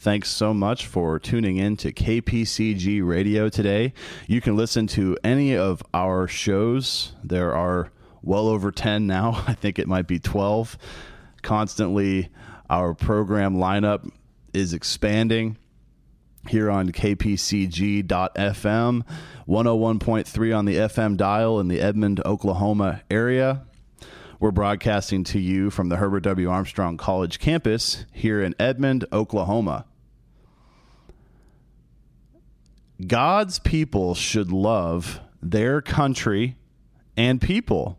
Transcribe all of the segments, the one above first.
Thanks so much for tuning in to KPCG Radio today. You can listen to any of our shows. There are well over 10 now. I think it might be 12. Constantly, our program lineup is expanding here on kpcg.fm 101.3 on the fm dial in the edmond oklahoma area we're broadcasting to you from the herbert w armstrong college campus here in edmond oklahoma god's people should love their country and people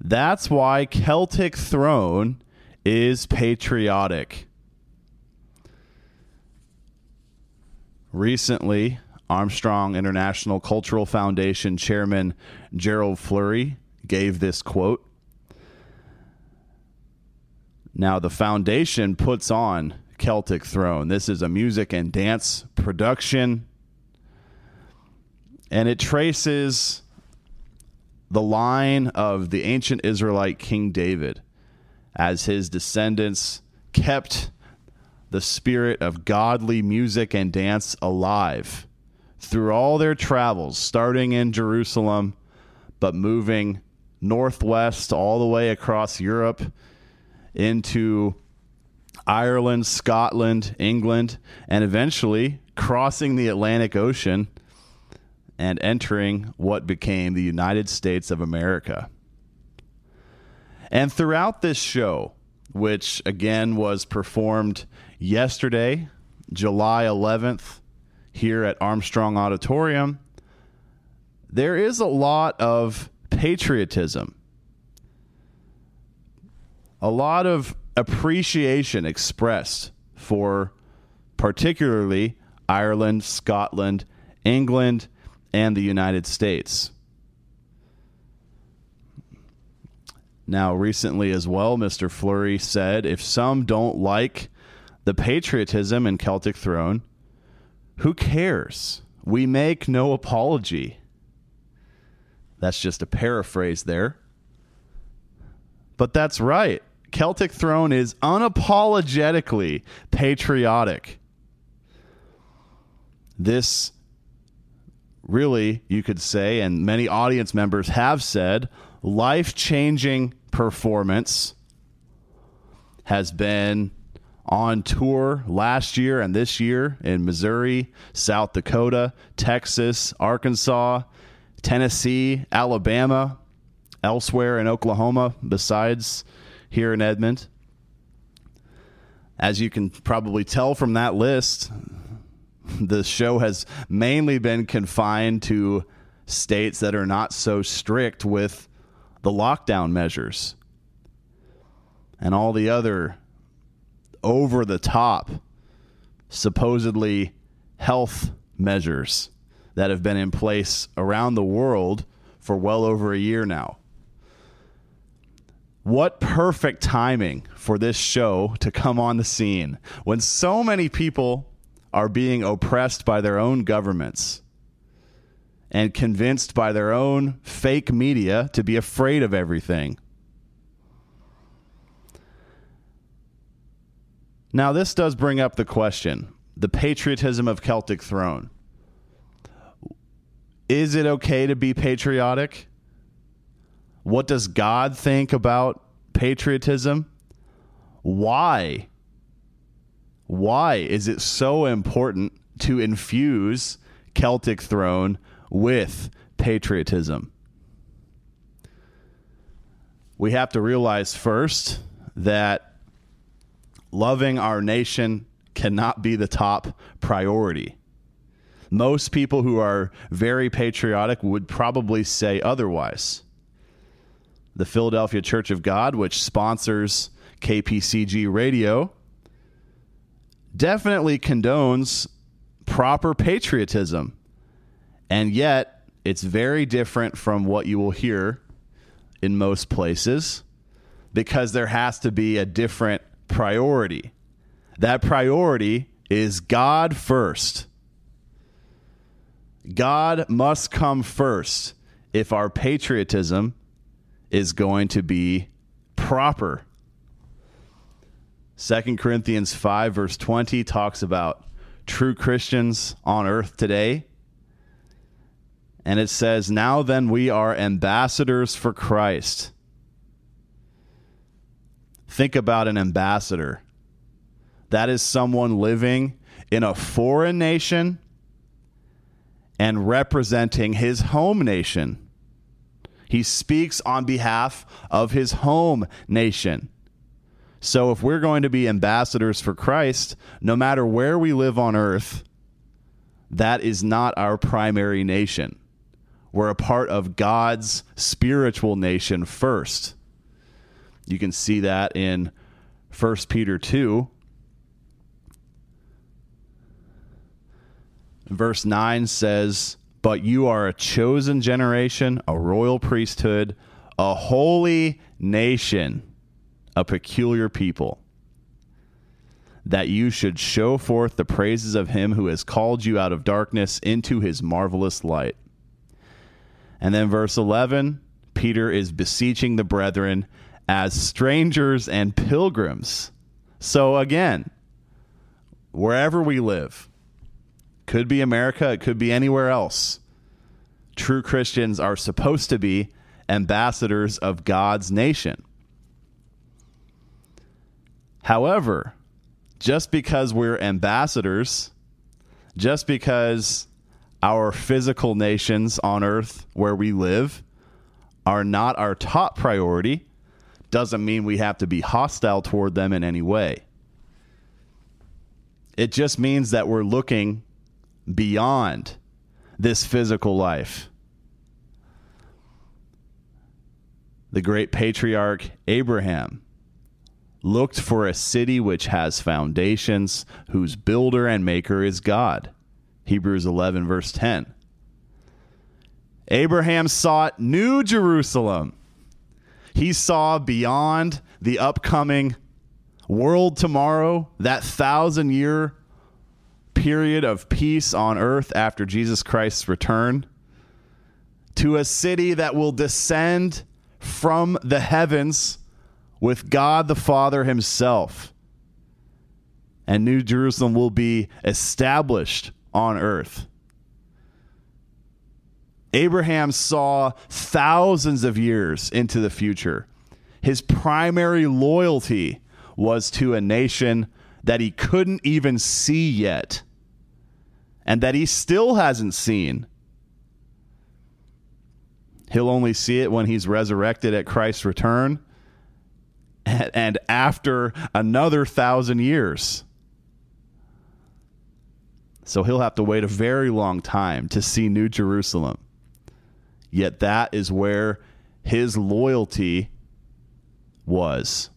that's why celtic throne is patriotic Recently, Armstrong International Cultural Foundation Chairman Gerald Flurry gave this quote. Now, the foundation puts on Celtic Throne. This is a music and dance production, and it traces the line of the ancient Israelite King David as his descendants kept the spirit of godly music and dance alive through all their travels, starting in Jerusalem, but moving northwest all the way across Europe into Ireland, Scotland, England, and eventually crossing the Atlantic Ocean and entering what became the United States of America. And throughout this show, which again was performed yesterday, July 11th, here at Armstrong Auditorium, there is a lot of patriotism, a lot of appreciation expressed for particularly Ireland, Scotland, England, and the United States. Now, recently as well, Mr. Flurry said if some don't like the patriotism in Celtic Throne, who cares? We make no apology. That's just a paraphrase there. But that's right. Celtic Throne is unapologetically patriotic. This really, you could say, and many audience members have said, life changing performance has been on tour last year and this year in Missouri, South Dakota, Texas, Arkansas, Tennessee, Alabama, elsewhere in Oklahoma, besides here in Edmond. As you can probably tell from that list, the show has mainly been confined to states that are not so strict with the lockdown measures and all the other over the top, supposedly health measures that have been in place around the world for well over a year now. What perfect timing for this show to come on the scene when so many people are being oppressed by their own governments and convinced by their own fake media to be afraid of everything. Now, this does bring up the question the patriotism of Celtic Throne. Is it okay to be patriotic? What does God think about patriotism? Why? Why is it so important to infuse Celtic Throne with patriotism? We have to realize first that loving our nation cannot be the top priority. Most people who are very patriotic would probably say otherwise. The Philadelphia Church of God, which sponsors KPCG radio, definitely condones proper patriotism. And yet, it's very different from what you will hear in most places because there has to be a different priority. That priority is God first. God must come first if our patriotism is going to be proper. 2 Corinthians 5, verse 20 talks about true Christians on earth today. And it says, Now then, we are ambassadors for Christ. Think about an ambassador. That is someone living in a foreign nation and representing his home nation. He speaks on behalf of his home nation. So if we're going to be ambassadors for Christ, no matter where we live on earth, that is not our primary nation. We're a part of God's spiritual nation first. You can see that in 1 Peter 2. Verse 9 says, But you are a chosen generation, a royal priesthood, a holy nation a peculiar people, that you should show forth the praises of him who has called you out of darkness into his marvelous light. And then, verse 11, Peter is beseeching the brethren as strangers and pilgrims. So, again, wherever we live, could be America, it could be anywhere else. True Christians are supposed to be ambassadors of God's nation. However, just because we're ambassadors, just because our physical nations on earth where we live are not our top priority, doesn't mean we have to be hostile toward them in any way. It just means that we're looking beyond this physical life. The great patriarch Abraham looked for a city which has foundations, whose builder and maker is God. Hebrews 11, verse 10. Abraham sought New Jerusalem. He saw beyond the upcoming world tomorrow, that thousand year period of peace on earth after Jesus Christ's return, to a city that will descend from the heavens with God the Father Himself. And New Jerusalem will be established on earth. Abraham saw thousands of years into the future. His primary loyalty was to a nation that he couldn't even see yet and that he still hasn't seen. He'll only see it when he's resurrected at Christ's return and after another thousand years. So he'll have to wait a very long time to see New Jerusalem. Yet that is where his loyalty was.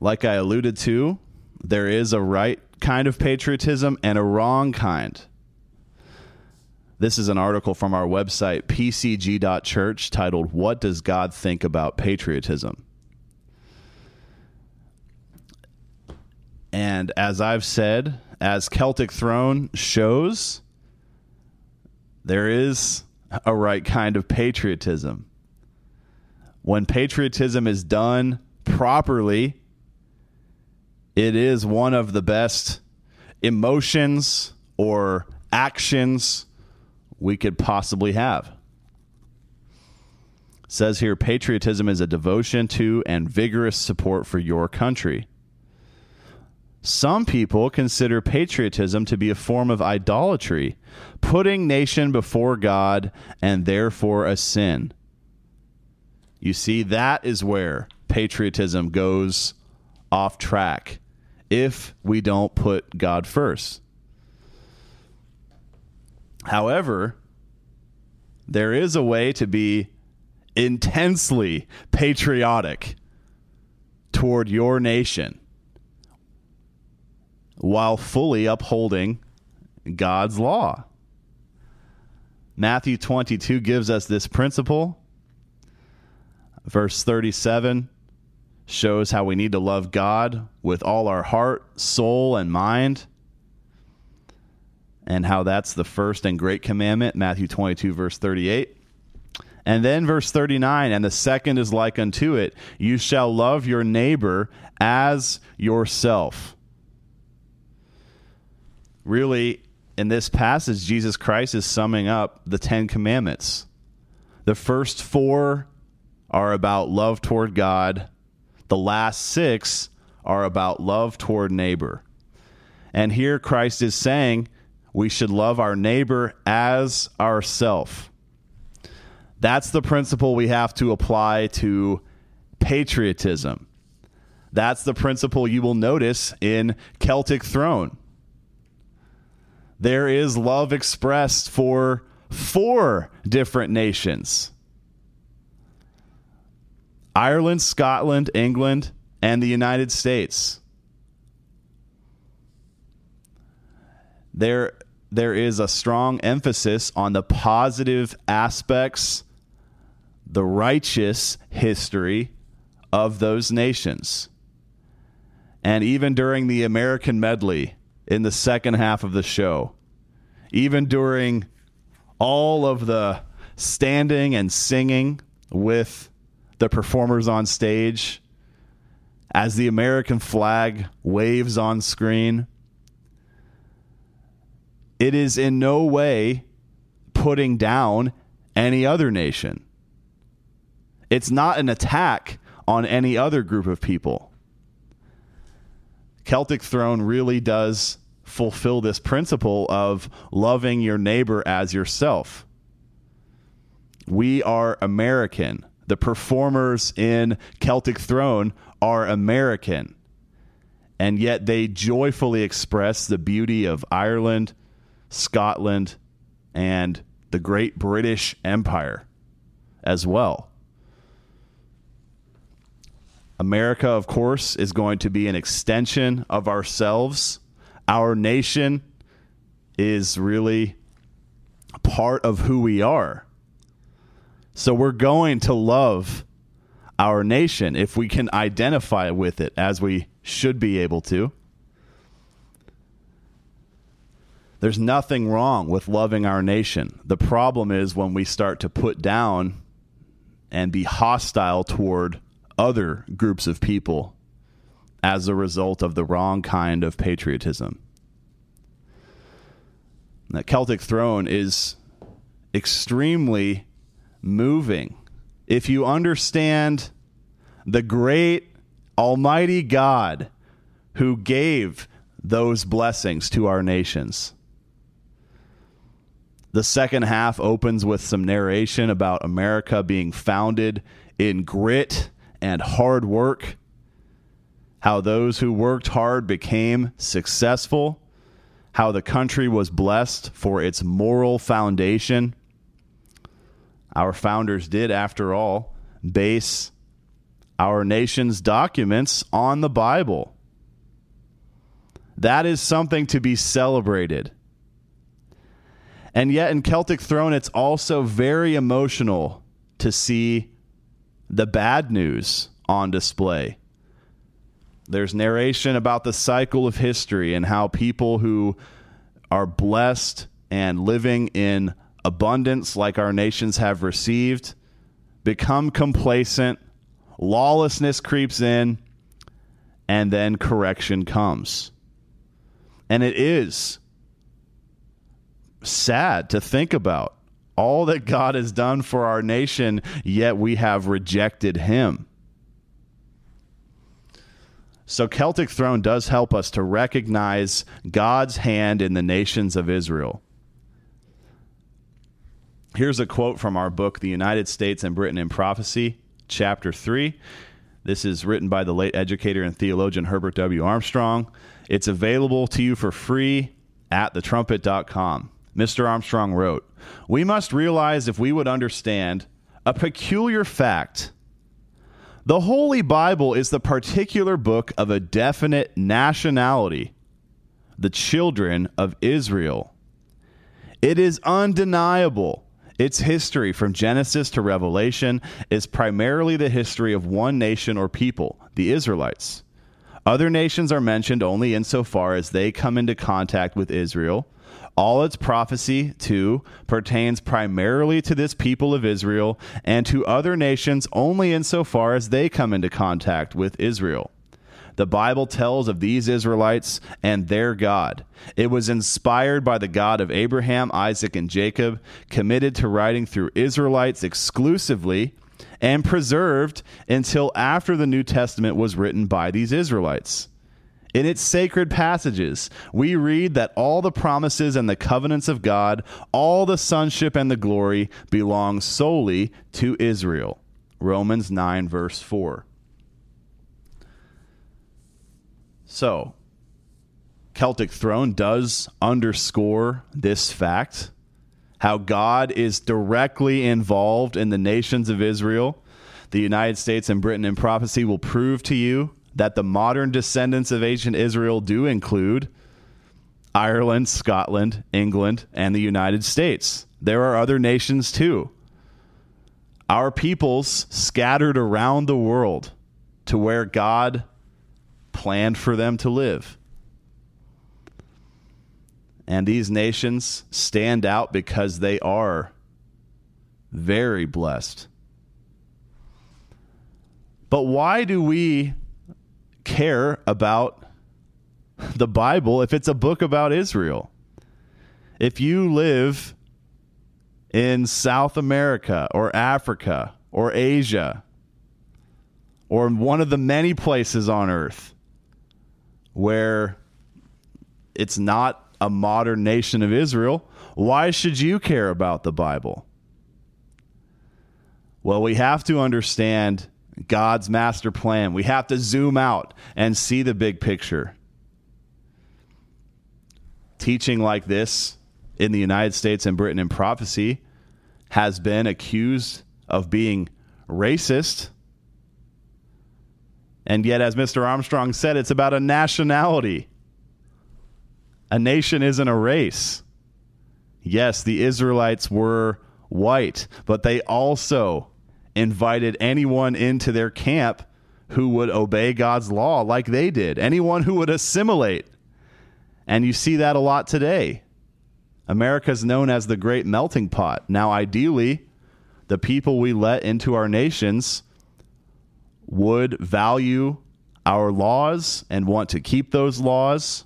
Like I alluded to, there is a right kind of patriotism and a wrong kind. This is an article from our website, pcg.church, titled What Does God Think About Patriotism? And as I've said, as Celtic Throne shows, there is a right kind of patriotism. When patriotism is done properly, it is one of the best emotions or actions we could possibly have. It says here patriotism is a devotion to and vigorous support for your country. Some people consider patriotism to be a form of idolatry, putting nation before God and therefore a sin. You see, that is where patriotism goes off track if we don't put God first. However, there is a way to be intensely patriotic, toward your nation while fully upholding God's law. Matthew 22 gives us this principle. Verse 37 shows how we need to love God with all our heart, soul, and mind, and how that's the first and great commandment, Matthew 22, verse 38. And then verse 39, and the second is like unto it you shall love your neighbor as yourself. Really, in this passage, Jesus Christ is summing up the Ten Commandments. The first four are about love toward God, the last six are about love toward neighbor. And here Christ is saying we should love our neighbor as ourself. That's the principle we have to apply to patriotism. That's the principle you will notice in Celtic Throne. There is love expressed for four different nations Ireland, Scotland, England, and the United States. There, there is a strong emphasis on the positive aspects the righteous history of those nations. And even during the American medley in the second half of the show, even during all of the standing and singing with the performers on stage, as the American flag waves on screen, it is in no way putting down any other nation. It's not an attack on any other group of people. Celtic Throne really does fulfill this principle of loving your neighbor as yourself. We are American. The performers in Celtic Throne are American. And yet they joyfully express the beauty of Ireland, Scotland, and the great British Empire as well. America, of course, is going to be an extension of ourselves. Our nation is really part of who we are. So we're going to love our nation if we can identify with it as we should be able to. There's nothing wrong with loving our nation. The problem is when we start to put down and be hostile toward other groups of people as a result of the wrong kind of patriotism. The Celtic throne is extremely moving. If you understand the great Almighty God who gave those blessings to our nations. The second half opens with some narration about America being founded in grit and hard work, how those who worked hard became successful, how the country was blessed for its moral foundation. Our founders did, after all, base our nation's documents on the Bible. That is something to be celebrated. And yet, in Celtic Throne, it's also very emotional to see the bad news on display. There's narration about the cycle of history and how people who are blessed and living in abundance, like our nations have received, become complacent, lawlessness creeps in, and then correction comes. And it is sad to think about all that God has done for our nation, yet we have rejected him. So, Celtic Throne does help us to recognize God's hand in the nations of Israel. Here's a quote from our book, The United States and Britain in Prophecy, Chapter 3. This is written by the late educator and theologian Herbert W. Armstrong. It's available to you for free at thetrumpet.com. Mr. Armstrong wrote, We must realize if we would understand a peculiar fact. The Holy Bible is the particular book of a definite nationality, the children of Israel. It is undeniable. Its history from Genesis to Revelation is primarily the history of one nation or people, the Israelites. Other nations are mentioned only insofar as they come into contact with Israel. All its prophecy, too, pertains primarily to this people of Israel and to other nations only insofar as they come into contact with Israel. The Bible tells of these Israelites and their God. It was inspired by the God of Abraham, Isaac, and Jacob, committed to writing through Israelites exclusively and preserved until after the New Testament was written by these Israelites. In its sacred passages, we read that all the promises and the covenants of God, all the sonship and the glory belong solely to Israel. Romans 9, verse 4. So, Celtic Throne does underscore this fact how God is directly involved in the nations of Israel. The United States and Britain in prophecy will prove to you that the modern descendants of ancient Israel do include Ireland, Scotland, England, and the United States. There are other nations too. Our peoples scattered around the world to where God planned for them to live. And these nations stand out because they are very blessed. But why do we care about the Bible if it's a book about Israel? If you live in South America or Africa or Asia or one of the many places on earth where it's not a modern nation of Israel, why should you care about the Bible? Well, we have to understand God's master plan. We have to zoom out and see the big picture. Teaching like this in the United States and Britain in prophecy has been accused of being racist. And yet, as Mr. Armstrong said, it's about a nationality. A nation isn't a race. Yes, the Israelites were white, but they also invited anyone into their camp who would obey God's law like they did, anyone who would assimilate. And you see that a lot today. America is known as the great melting pot. Now, ideally, the people we let into our nations would value our laws and want to keep those laws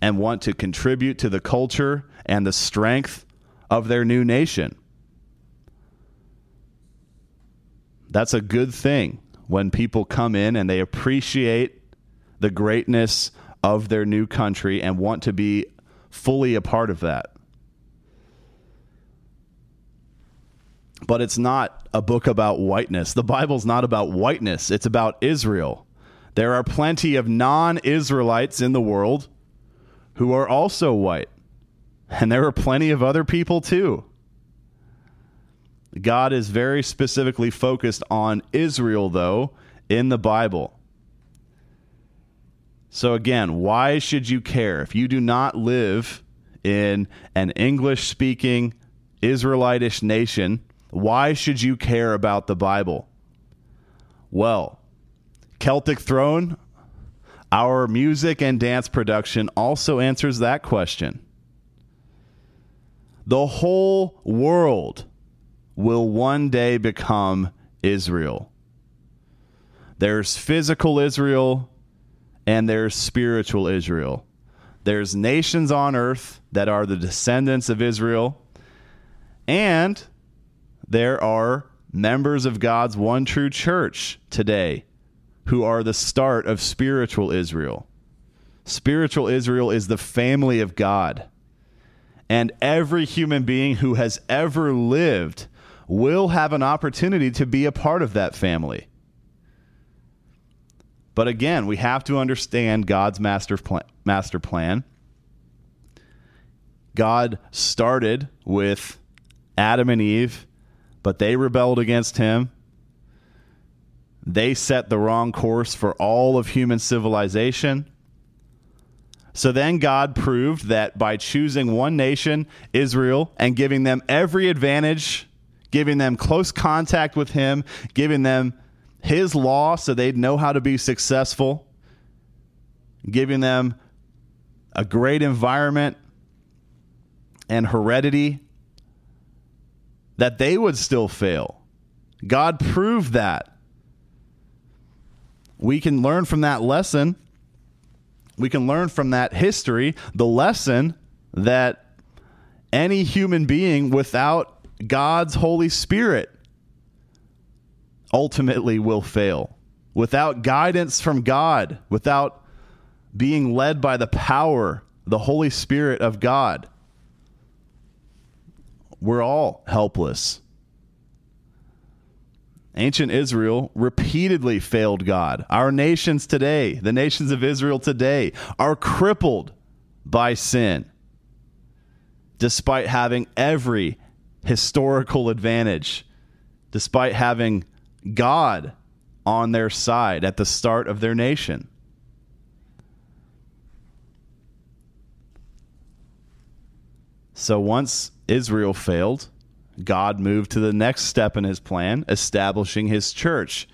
and want to contribute to the culture and the strength of their new nation. That's a good thing when people come in and they appreciate the greatness of their new country and want to be fully a part of that. But it's not a book about whiteness. The Bible's not about whiteness, it's about Israel. There are plenty of non Israelites in the world who are also white. And there are plenty of other people too. God is very specifically focused on Israel, though, in the Bible. So, again, why should you care? If you do not live in an English speaking Israelitish nation, why should you care about the Bible? Well, Celtic Throne our music and dance production also answers that question. The whole world will one day become Israel. There's physical Israel and there's spiritual Israel. There's nations on earth that are the descendants of Israel, and there are members of God's one true church today who are the start of spiritual Israel. Spiritual Israel is the family of God. And every human being who has ever lived will have an opportunity to be a part of that family. But again, we have to understand God's master plan. Master plan. God started with Adam and Eve, but they rebelled against him. they set the wrong course for all of human civilization. So then God proved that by choosing one nation, Israel, and giving them every advantage, giving them close contact with Him, giving them His law so they'd know how to be successful, giving them a great environment and heredity, that they would still fail. God proved that. We can learn from that lesson we can learn from that history the lesson that any human being without God's Holy Spirit ultimately will fail. Without guidance from God, without being led by the power, the Holy Spirit of God, we're all helpless. Ancient Israel repeatedly failed God. Our nations today, the nations of Israel today, are crippled by sin, despite having every historical advantage, despite having God on their side at the start of their nation. So once Israel failed, God moved to the next step in his plan, establishing his church,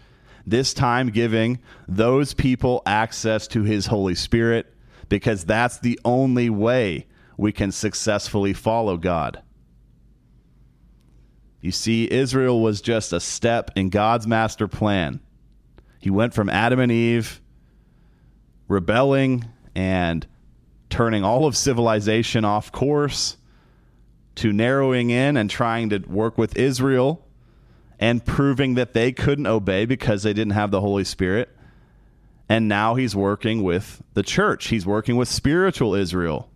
this time giving those people access to his Holy Spirit, because that's the only way we can successfully follow God. You see, Israel was just a step in God's master plan. He went from Adam and Eve rebelling and turning all of civilization off course to narrowing in and trying to work with Israel and proving that they couldn't obey because they didn't have the Holy Spirit. And now he's working with the church. He's working with spiritual Israel.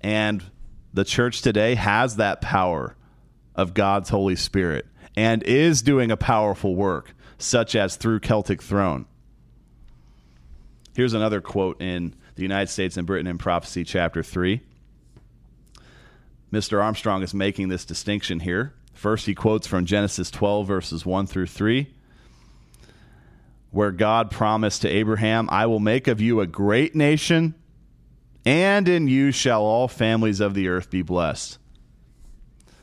And the church today has that power of God's Holy Spirit and is doing a powerful work, such as through Celtic Throne. Here's another quote in the United States and Britain in Prophecy, chapter 3. Mr. Armstrong is making this distinction here. First, he quotes from Genesis 12, verses 1 through 3, where God promised to Abraham, I will make of you a great nation, and in you shall all families of the earth be blessed.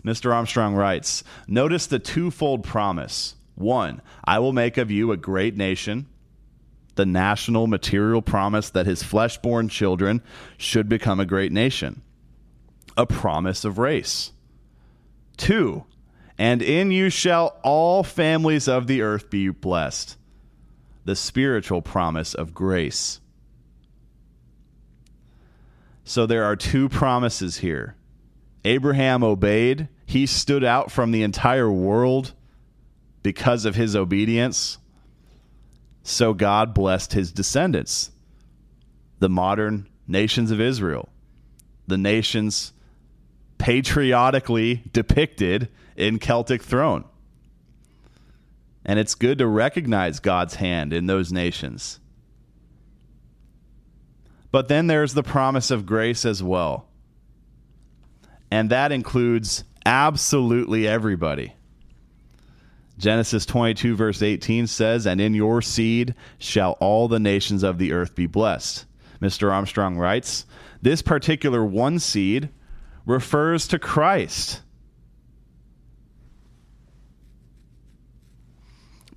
Mr. Armstrong writes Notice the twofold promise. One, I will make of you a great nation, the national material promise that his flesh born children should become a great nation a promise of race. Two, and in you shall all families of the earth be blessed. The spiritual promise of grace. So there are two promises here. Abraham obeyed, he stood out from the entire world because of his obedience. So God blessed his descendants, the modern nations of Israel, the nations patriotically depicted in Celtic Throne. And it's good to recognize God's hand in those nations. But then there's the promise of grace as well. And that includes absolutely everybody. Genesis 22, verse 18 says, And in your seed shall all the nations of the earth be blessed. Mr. Armstrong writes, This particular one seed refers to Christ.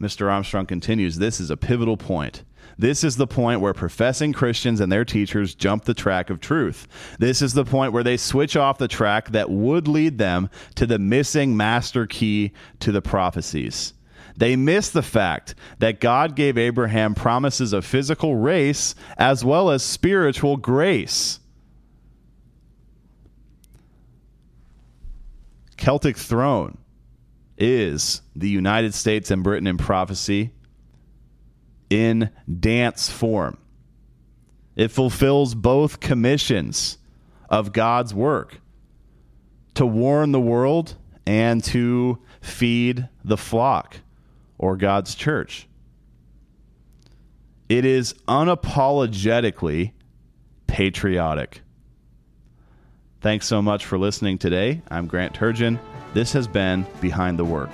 Mr. Armstrong continues this is a pivotal point. This is the point where professing Christians and their teachers jump the track of truth. This is the point where they switch off the track that would lead them to the missing master key to the prophecies. They miss the fact that God gave Abraham promises of physical race as well as spiritual grace. Celtic Throne is the United States and Britain in prophecy in dance form. It fulfills both commissions of God's work to warn the world and to feed the flock or God's church. It is unapologetically patriotic. Thanks so much for listening today. I'm Grant Turgeon. This has been Behind the Work.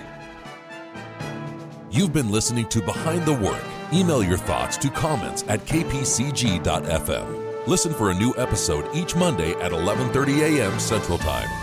You've been listening to Behind the Work. Email your thoughts to comments at kpcg.fm. Listen for a new episode each Monday at 11:30 a.m. Central Time.